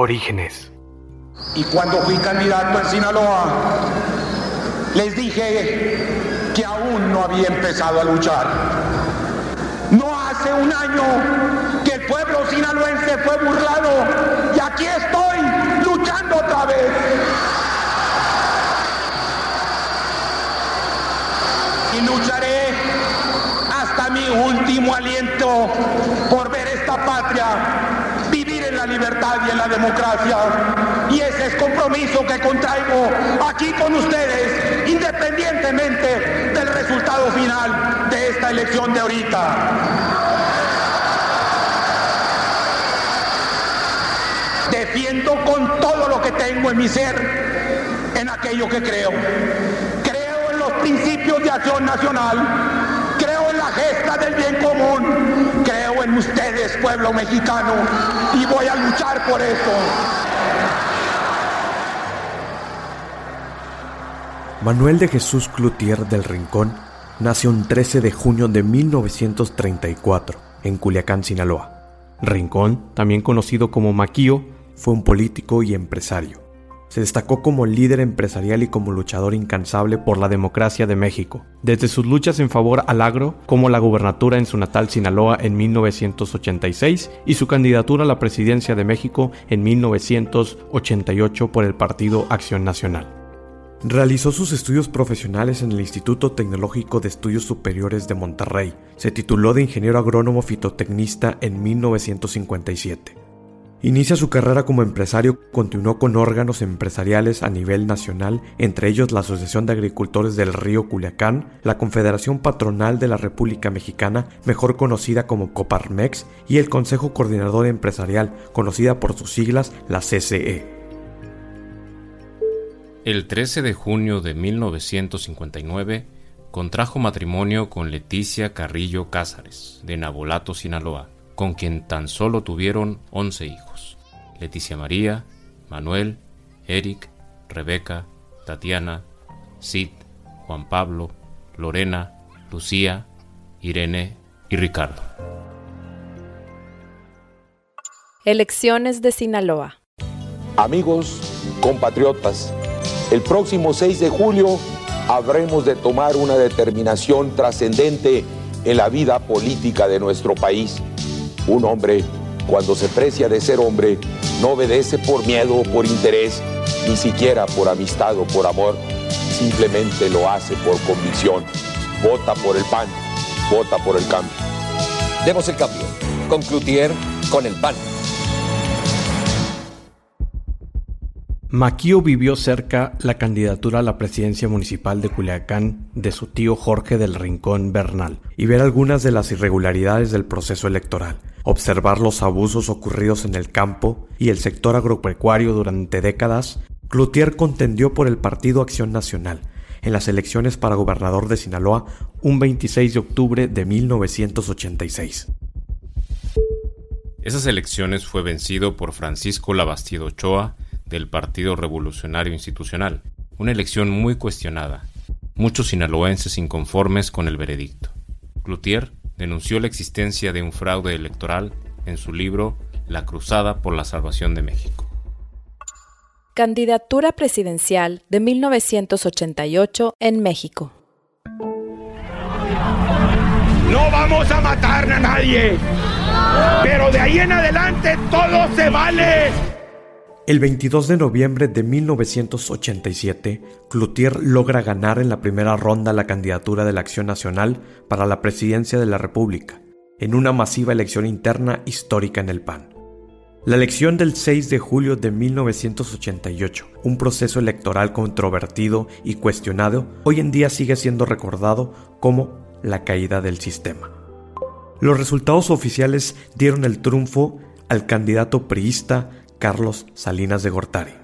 Orígenes. Y cuando fui candidato en Sinaloa, les dije que aún no había empezado a luchar. No hace un año que el pueblo sinaloense fue burlado y aquí estoy luchando otra vez. Y lucharé hasta mi último aliento por ver esta patria vivir en la libertad y en la democracia. Y ese es compromiso que contraigo aquí con ustedes, independientemente del resultado final de esta elección de ahorita. Defiendo con todo lo que tengo en mi ser en aquello que creo. Creo en los principios de acción nacional. Gesta del bien común. Creo en ustedes, pueblo mexicano. Y voy a luchar por eso. Manuel de Jesús Cloutier del Rincón nació un 13 de junio de 1934 en Culiacán, Sinaloa. Rincón, también conocido como Maquío, fue un político y empresario. Se destacó como líder empresarial y como luchador incansable por la democracia de México, desde sus luchas en favor al agro, como la gubernatura en su natal Sinaloa en 1986 y su candidatura a la presidencia de México en 1988 por el Partido Acción Nacional. Realizó sus estudios profesionales en el Instituto Tecnológico de Estudios Superiores de Monterrey. Se tituló de ingeniero agrónomo fitotecnista en 1957. Inicia su carrera como empresario, continuó con órganos empresariales a nivel nacional, entre ellos la Asociación de Agricultores del Río Culiacán, la Confederación Patronal de la República Mexicana, mejor conocida como Coparmex, y el Consejo Coordinador Empresarial, conocida por sus siglas, la CCE. El 13 de junio de 1959 contrajo matrimonio con Leticia Carrillo Cázares, de Nabolato, Sinaloa, con quien tan solo tuvieron 11 hijos. Leticia María, Manuel, Eric, Rebeca, Tatiana, Sid, Juan Pablo, Lorena, Lucía, Irene y Ricardo. Elecciones de Sinaloa. Amigos, compatriotas, el próximo 6 de julio habremos de tomar una determinación trascendente en la vida política de nuestro país. Un hombre, cuando se precia de ser hombre, no obedece por miedo o por interés, ni siquiera por amistad o por amor, simplemente lo hace por convicción. Vota por el PAN, vota por el cambio. Demos el cambio. Con con el PAN. Maquío vivió cerca la candidatura a la presidencia municipal de Culiacán de su tío Jorge del Rincón Bernal y ver algunas de las irregularidades del proceso electoral, observar los abusos ocurridos en el campo y el sector agropecuario durante décadas, Cloutier contendió por el Partido Acción Nacional en las elecciones para gobernador de Sinaloa un 26 de octubre de 1986. Esas elecciones fue vencido por Francisco Labastido Ochoa, del Partido Revolucionario Institucional, una elección muy cuestionada. Muchos sinaloenses inconformes con el veredicto. Cloutier denunció la existencia de un fraude electoral en su libro La Cruzada por la Salvación de México. Candidatura presidencial de 1988 en México. No vamos a matar a nadie, pero de ahí en adelante todo se vale. El 22 de noviembre de 1987, Cloutier logra ganar en la primera ronda la candidatura de la Acción Nacional para la presidencia de la República, en una masiva elección interna histórica en el PAN. La elección del 6 de julio de 1988, un proceso electoral controvertido y cuestionado, hoy en día sigue siendo recordado como la caída del sistema. Los resultados oficiales dieron el triunfo al candidato priista Carlos Salinas de Gortari.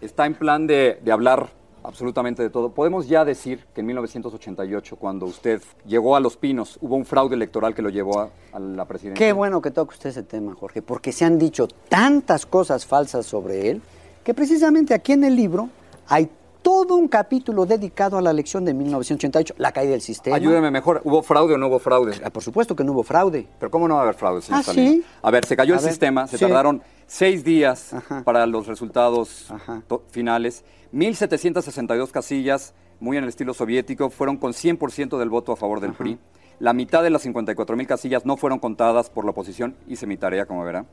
Está en plan de, de, hablar absolutamente de todo. Podemos ya decir que en 1988, cuando usted llegó a Los Pinos, hubo un fraude electoral que lo llevó a, a la presidencia. Qué bueno que toque usted ese tema, Jorge, porque se han dicho tantas cosas falsas sobre él que precisamente aquí en el libro hay todo un capítulo dedicado a la elección de 1988, la caída del sistema. Ayúdeme mejor, ¿hubo fraude o no hubo fraude? Ah, Por supuesto que no hubo fraude. Pero ¿cómo no va a haber fraude, señor Ah? ¿sí? A ver, se cayó A el ver, sistema, se sí. tardaron seis días Ajá. para los resultados Ajá. finales. 1.762 casillas, muy en el estilo soviético, fueron con 100% del voto a favor del PRI. La mitad de las 54.000 casillas no fueron contadas por la oposición, hice mi tarea, como verá.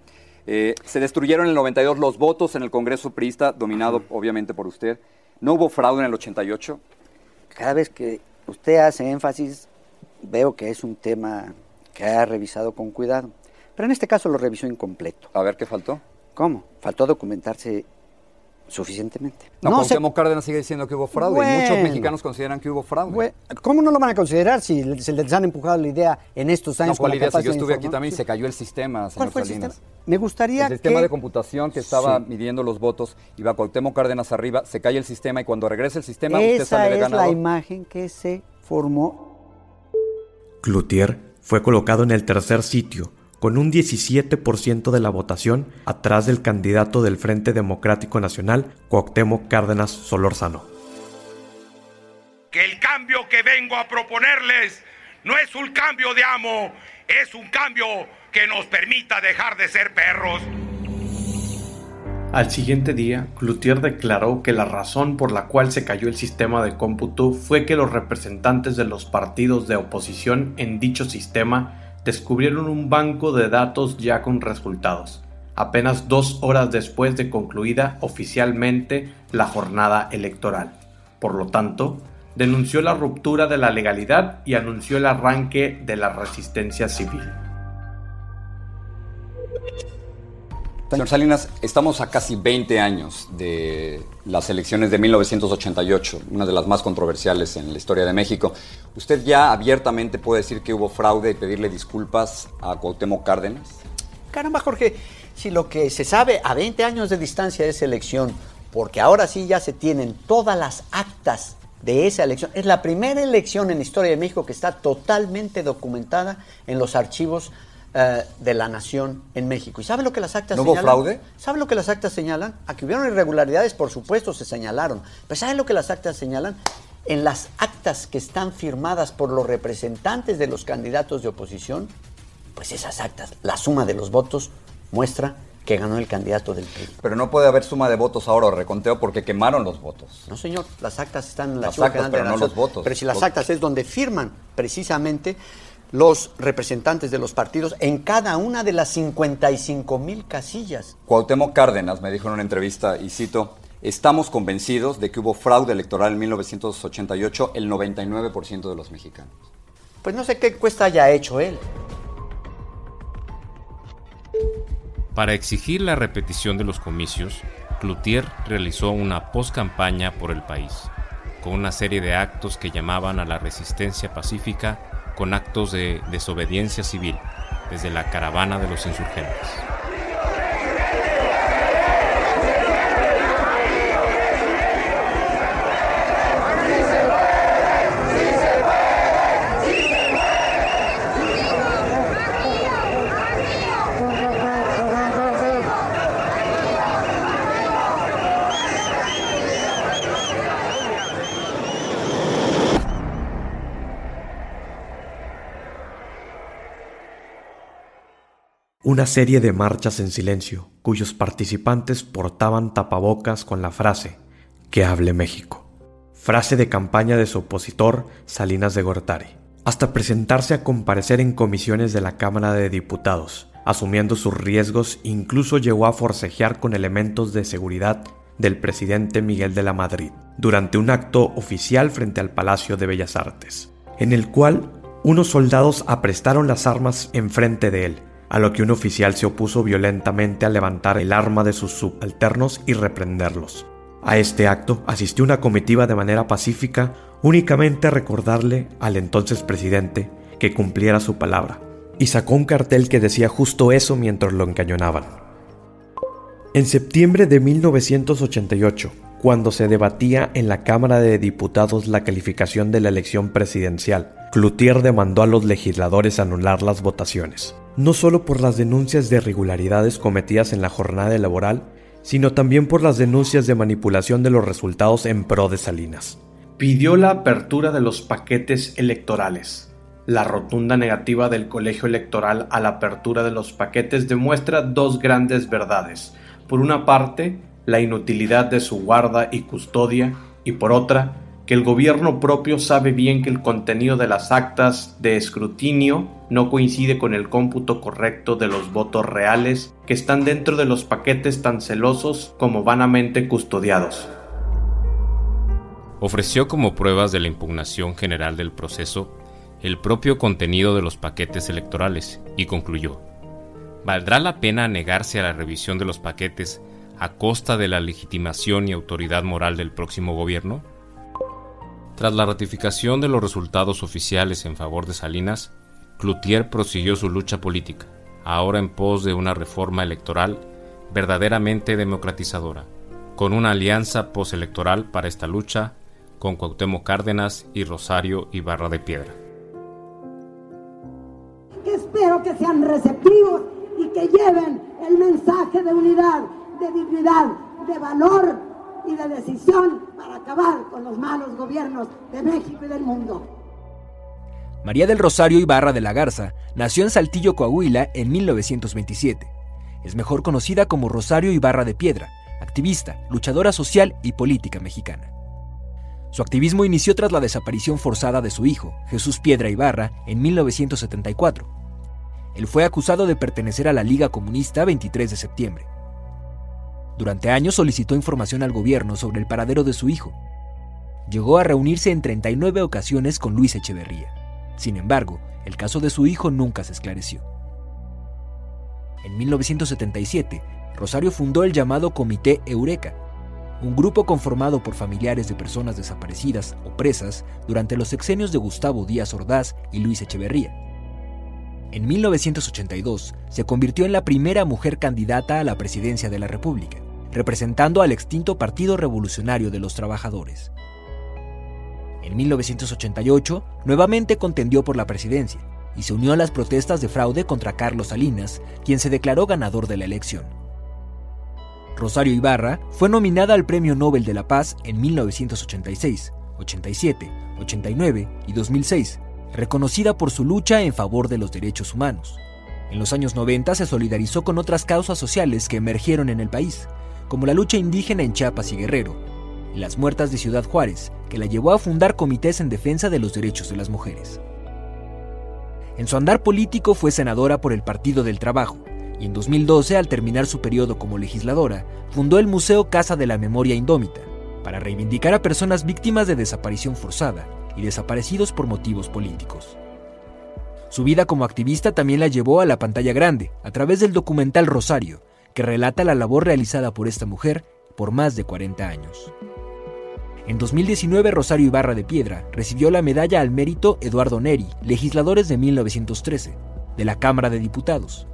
Eh, se destruyeron en el 92 los votos en el Congreso priista, dominado obviamente por usted. No hubo fraude en el 88. Cada vez que usted hace énfasis, veo que es un tema que ha revisado con cuidado. Pero en este caso lo revisó incompleto. A ver qué faltó. ¿Cómo? Faltó documentarse suficientemente. No, se- Cuauhtémoc Cárdenas sigue diciendo que hubo fraude y muchos mexicanos consideran que hubo fraude. ¿Cómo no lo van a considerar si se les han empujado la idea en estos No, años? con ¿cuál la idea? Si yo estuve aquí también y se cayó el sistema, ¿Cuál señor fue el Salinas. sistema? Me gustaría El sistema que- de computación que estaba Sí. midiendo los votos, iba Cuauhtémoc Cárdenas arriba, se cae el sistema y cuando regresa el sistema usted Esa sale de es la imagen que se formó. Cloutier fue colocado en el tercer sitio, con un 17% de la votación, atrás del candidato del Frente Democrático Nacional, Cuauhtémoc Cárdenas Solórzano. que el cambio que vengo a proponerles no es un cambio de amo, es un cambio que nos permita dejar de ser perros. Al siguiente día, Cloutier declaró que la razón por la cual se cayó el sistema de cómputo fue que los representantes de los partidos de oposición en dicho sistema descubrieron un banco de datos ya con resultados, apenas dos horas después de concluida oficialmente la jornada electoral. Por lo tanto, denunció la ruptura de la legalidad y anunció el arranque de la resistencia civil. Señor Salinas, estamos a casi 20 años de las elecciones de 1988, una de las más controversiales en la historia de México. ¿Usted ya abiertamente puede decir que hubo fraude y pedirle disculpas a Cuauhtémoc Cárdenas? Caramba, Jorge, si lo que se sabe a 20 años de distancia de esa elección, porque ahora sí ya se tienen todas las actas de esa elección, es la primera elección en la historia de México que está totalmente documentada en los archivos eh, de la nación en México. ¿Y sabe lo que las actas ¿No hubo señalan? fraude? ¿Sabe lo que las actas señalan? A que hubieron irregularidades, por supuesto, se señalaron. Pero ¿sabe lo que las actas señalan? En las actas que están firmadas por los representantes de los candidatos de oposición, pues esas actas, la suma de los votos muestra que ganó el candidato del PRI. Pero no puede haber suma de votos ahora o reconteo porque quemaron los votos. No, señor, las actas están en la Las actas, de pero la no los votos. Pero si las actas es donde firman precisamente los representantes de los partidos en cada una de las 55 mil casillas. Cuauhtémoc Cárdenas me dijo en una entrevista, y cito, estamos convencidos de que hubo fraude electoral en 1988 el 99% de los mexicanos. Pues no sé qué encuesta haya hecho él. Para exigir la repetición de los comicios, Cloutier realizó una post-campaña por el país, con una serie de actos que llamaban a la resistencia pacífica con actos de desobediencia civil, desde la caravana de los insurgentes. Una serie de marchas en silencio, cuyos participantes portaban tapabocas con la frase Que hable México. Frase de campaña de su opositor Salinas de Gortari. Hasta presentarse a comparecer en comisiones de la Cámara de Diputados, asumiendo sus riesgos, incluso llegó a forcejear con elementos de seguridad del presidente Miguel de la Madrid, durante un acto oficial frente al Palacio de Bellas Artes, en el cual unos soldados aprestaron las armas enfrente de él, a lo que un oficial se opuso violentamente a levantar el arma de sus subalternos y reprenderlos. A este acto asistió una comitiva de manera pacífica únicamente a recordarle al entonces presidente que cumpliera su palabra, y sacó un cartel que decía justo eso mientras lo encañonaban. En septiembre de 1988, cuando se debatía en la Cámara de Diputados la calificación de la elección presidencial, Cloutier demandó a los legisladores anular las votaciones, no solo por las denuncias de irregularidades cometidas en la jornada laboral, sino también por las denuncias de manipulación de los resultados en pro de Salinas. Pidió la apertura de los paquetes electorales. La rotunda negativa del colegio electoral a la apertura de los paquetes demuestra dos grandes verdades. Por una parte, la inutilidad de su guarda y custodia, y por otra, que el gobierno propio sabe bien que el contenido de las actas de escrutinio no coincide con el cómputo correcto de los votos reales que están dentro de los paquetes tan celosos como vanamente custodiados. Ofreció como pruebas de la impugnación general del proceso el propio contenido de los paquetes electorales y concluyó, ¿valdrá la pena negarse a la revisión de los paquetes a costa de la legitimación y autoridad moral del próximo gobierno? Tras la ratificación de los resultados oficiales en favor de Salinas, Cloutier prosiguió su lucha política, ahora en pos de una reforma electoral verdaderamente democratizadora, con una alianza postelectoral para esta lucha con Cuauhtémoc Cárdenas y Rosario Ibarra de Piedra. Espero que sean receptivos y que lleven el mensaje de unidad, de dignidad, de valor y de decisión para acabar con los malos gobiernos de México y del mundo. María del Rosario Ibarra de la Garza nació en Saltillo, Coahuila, en 1927. Es mejor conocida como Rosario Ibarra de Piedra, activista, luchadora social y política mexicana. Su activismo inició tras la desaparición forzada de su hijo, Jesús Piedra Ibarra, en 1974. Él fue acusado de pertenecer a la Liga Comunista 23 de septiembre. Durante años solicitó información al gobierno sobre el paradero de su hijo. Llegó a reunirse en 39 ocasiones con Luis Echeverría. Sin embargo, el caso de su hijo nunca se esclareció. En 1977, Rosario fundó el llamado Comité Eureka, un grupo conformado por familiares de personas desaparecidas o presas durante los sexenios de Gustavo Díaz Ordaz y Luis Echeverría. En 1982 se convirtió en la primera mujer candidata a la presidencia de la República representando al extinto Partido Revolucionario de los Trabajadores. En 1988, nuevamente contendió por la presidencia y se unió a las protestas de fraude contra Carlos Salinas, quien se declaró ganador de la elección. Rosario Ibarra fue nominada al Premio Nobel de la Paz en 1986, 87, 89 y 2006, reconocida por su lucha en favor de los derechos humanos. En los años 90 se solidarizó con otras causas sociales que emergieron en el país, como la lucha indígena en Chiapas y Guerrero, y las muertas de Ciudad Juárez, que la llevó a fundar comités en defensa de los derechos de las mujeres. En su andar político fue senadora por el Partido del Trabajo, y en 2012, al terminar su periodo como legisladora, fundó el Museo Casa de la Memoria Indómita, para reivindicar a personas víctimas de desaparición forzada y desaparecidos por motivos políticos. Su vida como activista también la llevó a la pantalla grande, a través del documental Rosario, que relata la labor realizada por esta mujer por más de 40 años. En 2019, Rosario Ibarra de Piedra recibió la medalla al mérito Eduardo Neri, legisladores de 1913, de la Cámara de Diputados,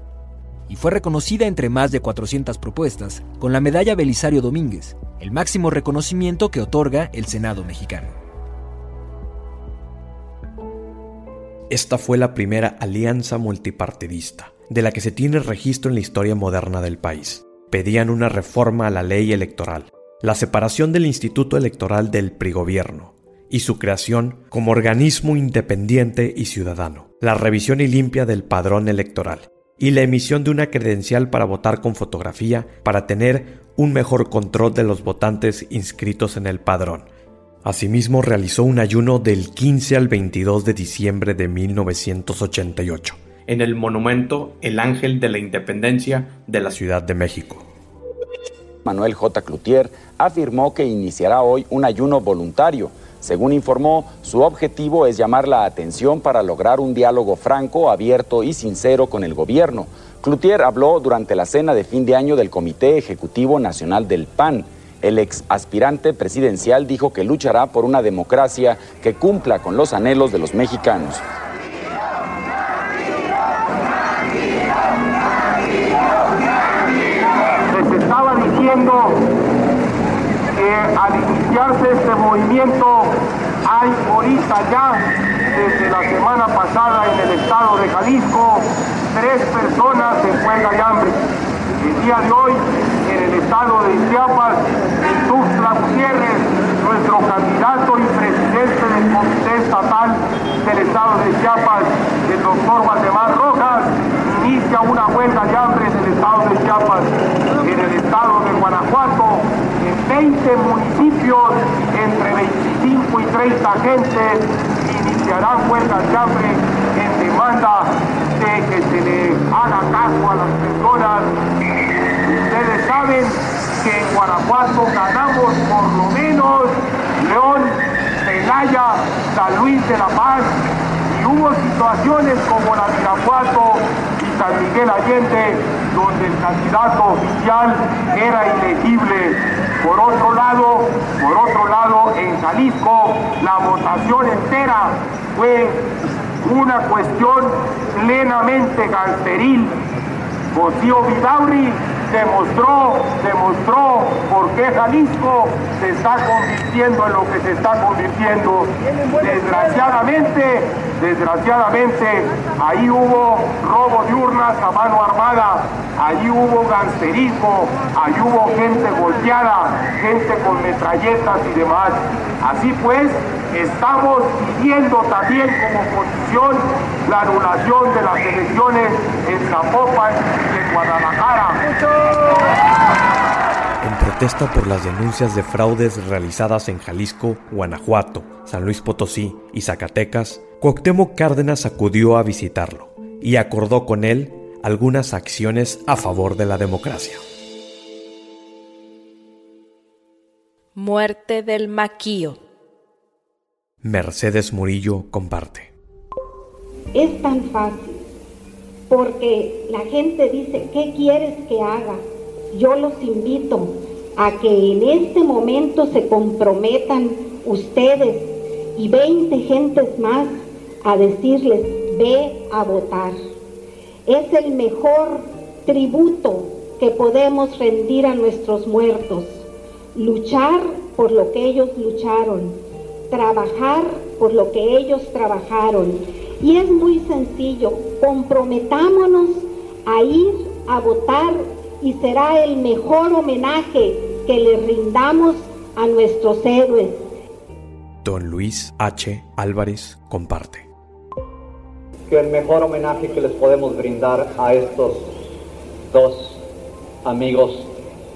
y fue reconocida entre más de 400 propuestas con la medalla Belisario Domínguez, el máximo reconocimiento que otorga el Senado mexicano. Esta fue la primera alianza multipartidista de la que se tiene registro en la historia moderna del país. Pedían una reforma a la ley electoral, la separación del Instituto Electoral del prigobierno y su creación como organismo independiente y ciudadano, la revisión y limpia del padrón electoral y la emisión de una credencial para votar con fotografía para tener un mejor control de los votantes inscritos en el padrón. Asimismo realizó un ayuno del 15 al 22 de diciembre de 1988 en el monumento El Ángel de la Independencia de la Ciudad de México. Manuel J. Cloutier afirmó que iniciará hoy un ayuno voluntario. Según informó, su objetivo es llamar la atención para lograr un diálogo franco, abierto y sincero con el gobierno. Cloutier habló durante la cena de fin de año del Comité Ejecutivo Nacional del PAN. El ex aspirante presidencial dijo que luchará por una democracia que cumpla con los anhelos de los mexicanos. Iniciarse este movimiento hay ahorita ya, desde la semana pasada en el estado de Jalisco, tres personas en huelga de hambre. El día de hoy, en el estado de Chiapas, Tuxtla Gutiérrez, nuestro candidato y presidente del Comité Estatal del Estado de Chiapas, el doctor Valdemar Rojas, inicia una huelga de hambre en el Estado de Chiapas, en el Estado de Guanajuato, en 20 municipios, entre 25 y 30 gentes, iniciarán huelgas de hambre en demanda de que se le haga caso a las personas. Ustedes saben que en Guanajuato ganamos por lo menos León, Celaya, San Luis de la Paz y hubo situaciones como la de y San Miguel Allende donde el candidato oficial era ilegible. Por otro lado, por otro lado, en Jalisco la votación entera fue una cuestión plenamente gangsteril. Rocío Vidauri demostró, demostró por qué Jalisco se está convirtiendo en lo que se está convirtiendo. Desgraciadamente, desgraciadamente, ahí hubo robo de urnas a mano armada, ahí hubo gangsterismo, ahí hubo gente golpeada, gente con metralletas y demás. Así pues, estamos pidiendo también como oposición la anulación de las elecciones en Zapopan y en Guadalajara. Protesta por las denuncias de fraudes realizadas en Jalisco, Guanajuato, San Luis Potosí y Zacatecas, Cuauhtémoc Cárdenas acudió a visitarlo y acordó con él algunas acciones a favor de la democracia. Muerte del maquío. Mercedes Murillo comparte. Es tan fácil, porque la gente dice, ¿qué quieres que haga? Yo los invito a que en este momento se comprometan ustedes y 20 gentes más a decirles, ve a votar. Es el mejor tributo que podemos rendir a nuestros muertos. Luchar por lo que ellos lucharon, trabajar por lo que ellos trabajaron. Y es muy sencillo, comprometámonos a ir a votar y será el mejor homenaje que le rindamos a nuestros héroes. Don Luis H. Álvarez comparte. Que el mejor homenaje que les podemos brindar a estos dos amigos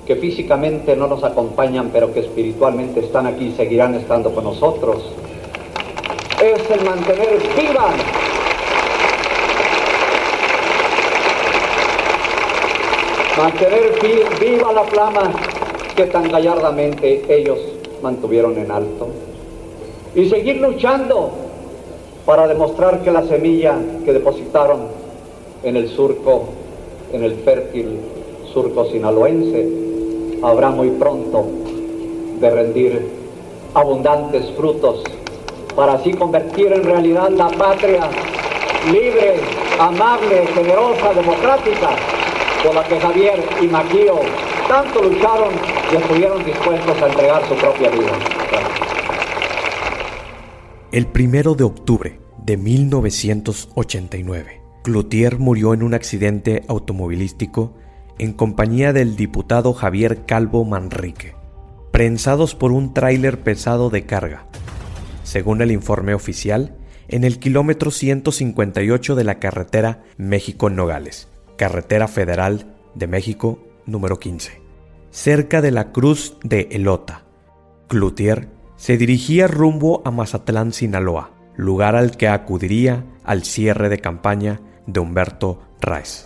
que físicamente no nos acompañan, pero que espiritualmente están aquí y seguirán estando con nosotros, es el mantener viva mantener viva la flama que tan gallardamente ellos mantuvieron en alto y seguir luchando para demostrar que la semilla que depositaron en el surco, en el fértil surco sinaloense, habrá muy pronto de rendir abundantes frutos para así convertir en realidad la patria libre, amable, generosa, democrática, por la que Javier y Maquío tanto lucharon y estuvieron dispuestos a entregar su propia vida. El primero de octubre de 1989, Cloutier murió en un accidente automovilístico en compañía del diputado Javier Calvo Manrique, prensados por un tráiler pesado de carga. Según el informe oficial, en el kilómetro 158 de la carretera México-Nogales, carretera federal de México número 15, cerca de la cruz de Elota. Cloutier se dirigía rumbo a Mazatlán, Sinaloa, lugar al que acudiría al cierre de campaña de Humberto Rice.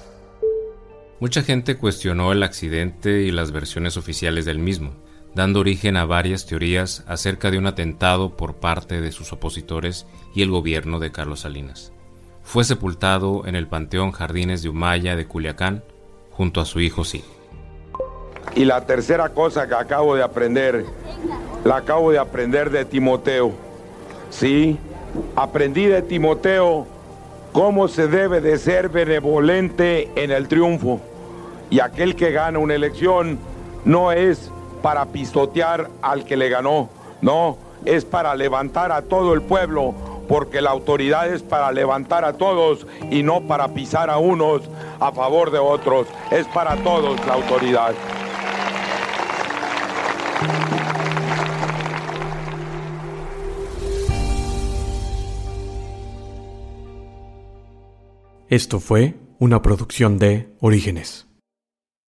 Mucha gente cuestionó el accidente y las versiones oficiales del mismo, dando origen a varias teorías acerca de un atentado por parte de sus opositores y el gobierno de Carlos Salinas. Fue sepultado en el Panteón Jardines de Humaya de Culiacán junto a su hijo Sí. Y la tercera cosa que acabo de aprender, la acabo de aprender de Timoteo. Sí, aprendí de Timoteo cómo se debe de ser benevolente en el triunfo. Y aquel que gana una elección no es para pisotear al que le ganó, no, es para levantar a todo el pueblo, porque la autoridad es para levantar a todos y no para pisar a unos a favor de otros, es para todos la autoridad. Esto fue una producción de Orígenes.